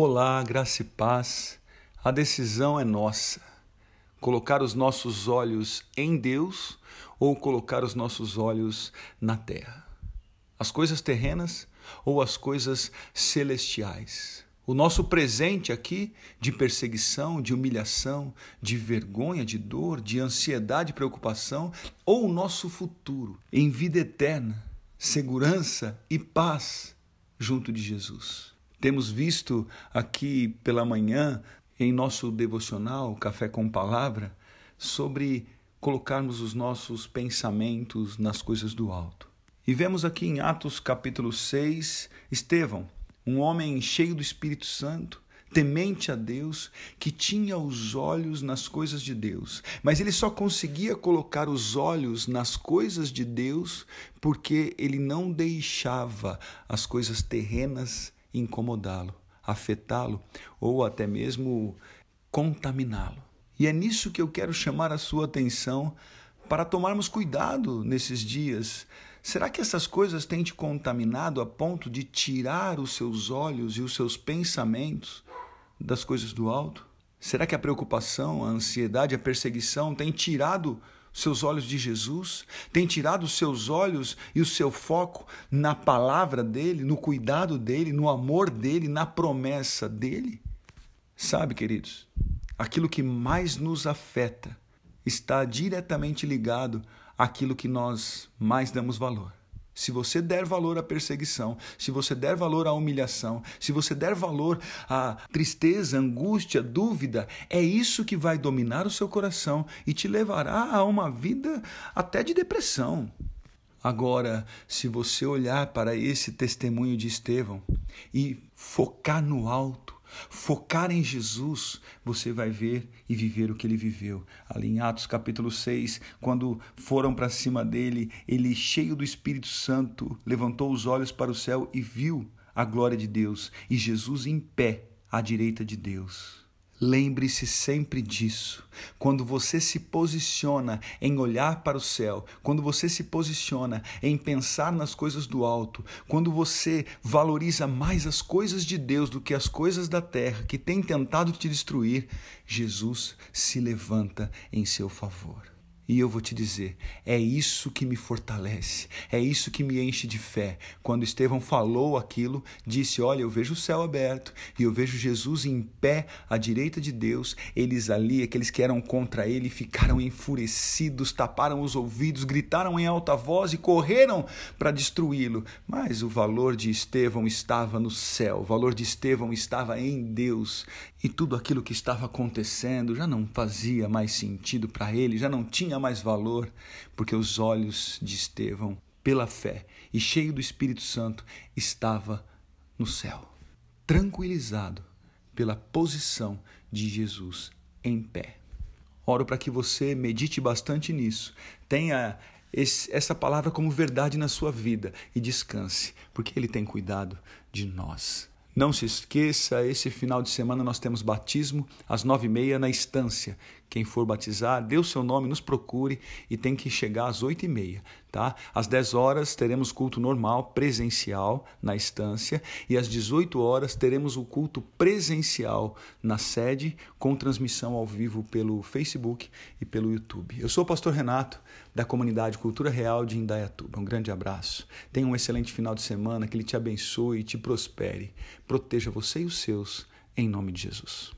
Olá, graça e paz. A decisão é nossa. Colocar os nossos olhos em Deus ou colocar os nossos olhos na terra. As coisas terrenas ou as coisas celestiais. O nosso presente aqui de perseguição, de humilhação, de vergonha, de dor, de ansiedade, preocupação, ou o nosso futuro em vida eterna, segurança e paz junto de Jesus. Temos visto aqui pela manhã, em nosso devocional, Café com Palavra, sobre colocarmos os nossos pensamentos nas coisas do alto. E vemos aqui em Atos capítulo 6, Estevão, um homem cheio do Espírito Santo, temente a Deus, que tinha os olhos nas coisas de Deus, mas ele só conseguia colocar os olhos nas coisas de Deus porque ele não deixava as coisas terrenas incomodá-lo, afetá-lo ou até mesmo contaminá-lo. E é nisso que eu quero chamar a sua atenção para tomarmos cuidado nesses dias. Será que essas coisas têm te contaminado a ponto de tirar os seus olhos e os seus pensamentos das coisas do alto? Será que a preocupação, a ansiedade, a perseguição têm tirado seus olhos de Jesus, tem tirado os seus olhos e o seu foco na palavra dele, no cuidado dele, no amor dele, na promessa dele? Sabe, queridos, aquilo que mais nos afeta está diretamente ligado àquilo que nós mais damos valor. Se você der valor à perseguição, se você der valor à humilhação, se você der valor à tristeza, angústia, dúvida, é isso que vai dominar o seu coração e te levará a uma vida até de depressão. Agora, se você olhar para esse testemunho de Estevão e focar no alto, focar em Jesus, você vai ver e viver o que ele viveu. Ali em Atos capítulo 6, quando foram para cima dele, ele, cheio do Espírito Santo, levantou os olhos para o céu e viu a glória de Deus e Jesus em pé à direita de Deus. Lembre-se sempre disso. Quando você se posiciona em olhar para o céu, quando você se posiciona em pensar nas coisas do alto, quando você valoriza mais as coisas de Deus do que as coisas da terra que têm tentado te destruir, Jesus se levanta em seu favor. E eu vou te dizer, é isso que me fortalece, é isso que me enche de fé. Quando Estevão falou aquilo, disse: Olha, eu vejo o céu aberto e eu vejo Jesus em pé à direita de Deus. Eles ali, aqueles que eram contra ele, ficaram enfurecidos, taparam os ouvidos, gritaram em alta voz e correram para destruí-lo. Mas o valor de Estevão estava no céu, o valor de Estevão estava em Deus. E tudo aquilo que estava acontecendo já não fazia mais sentido para ele, já não tinha mais valor, porque os olhos de Estevão, pela fé e cheio do Espírito Santo, estava no céu, tranquilizado pela posição de Jesus em pé. Oro para que você medite bastante nisso, tenha esse, essa palavra como verdade na sua vida e descanse, porque Ele tem cuidado de nós. Não se esqueça, esse final de semana nós temos batismo às nove e meia na estância. Quem for batizar, dê o seu nome, nos procure e tem que chegar às oito e meia, tá? Às dez horas teremos culto normal, presencial, na estância e às dezoito horas teremos o culto presencial na sede com transmissão ao vivo pelo Facebook e pelo YouTube. Eu sou o pastor Renato da comunidade Cultura Real de Indaiatuba. Um grande abraço. Tenha um excelente final de semana, que ele te abençoe e te prospere. Proteja você e os seus, em nome de Jesus.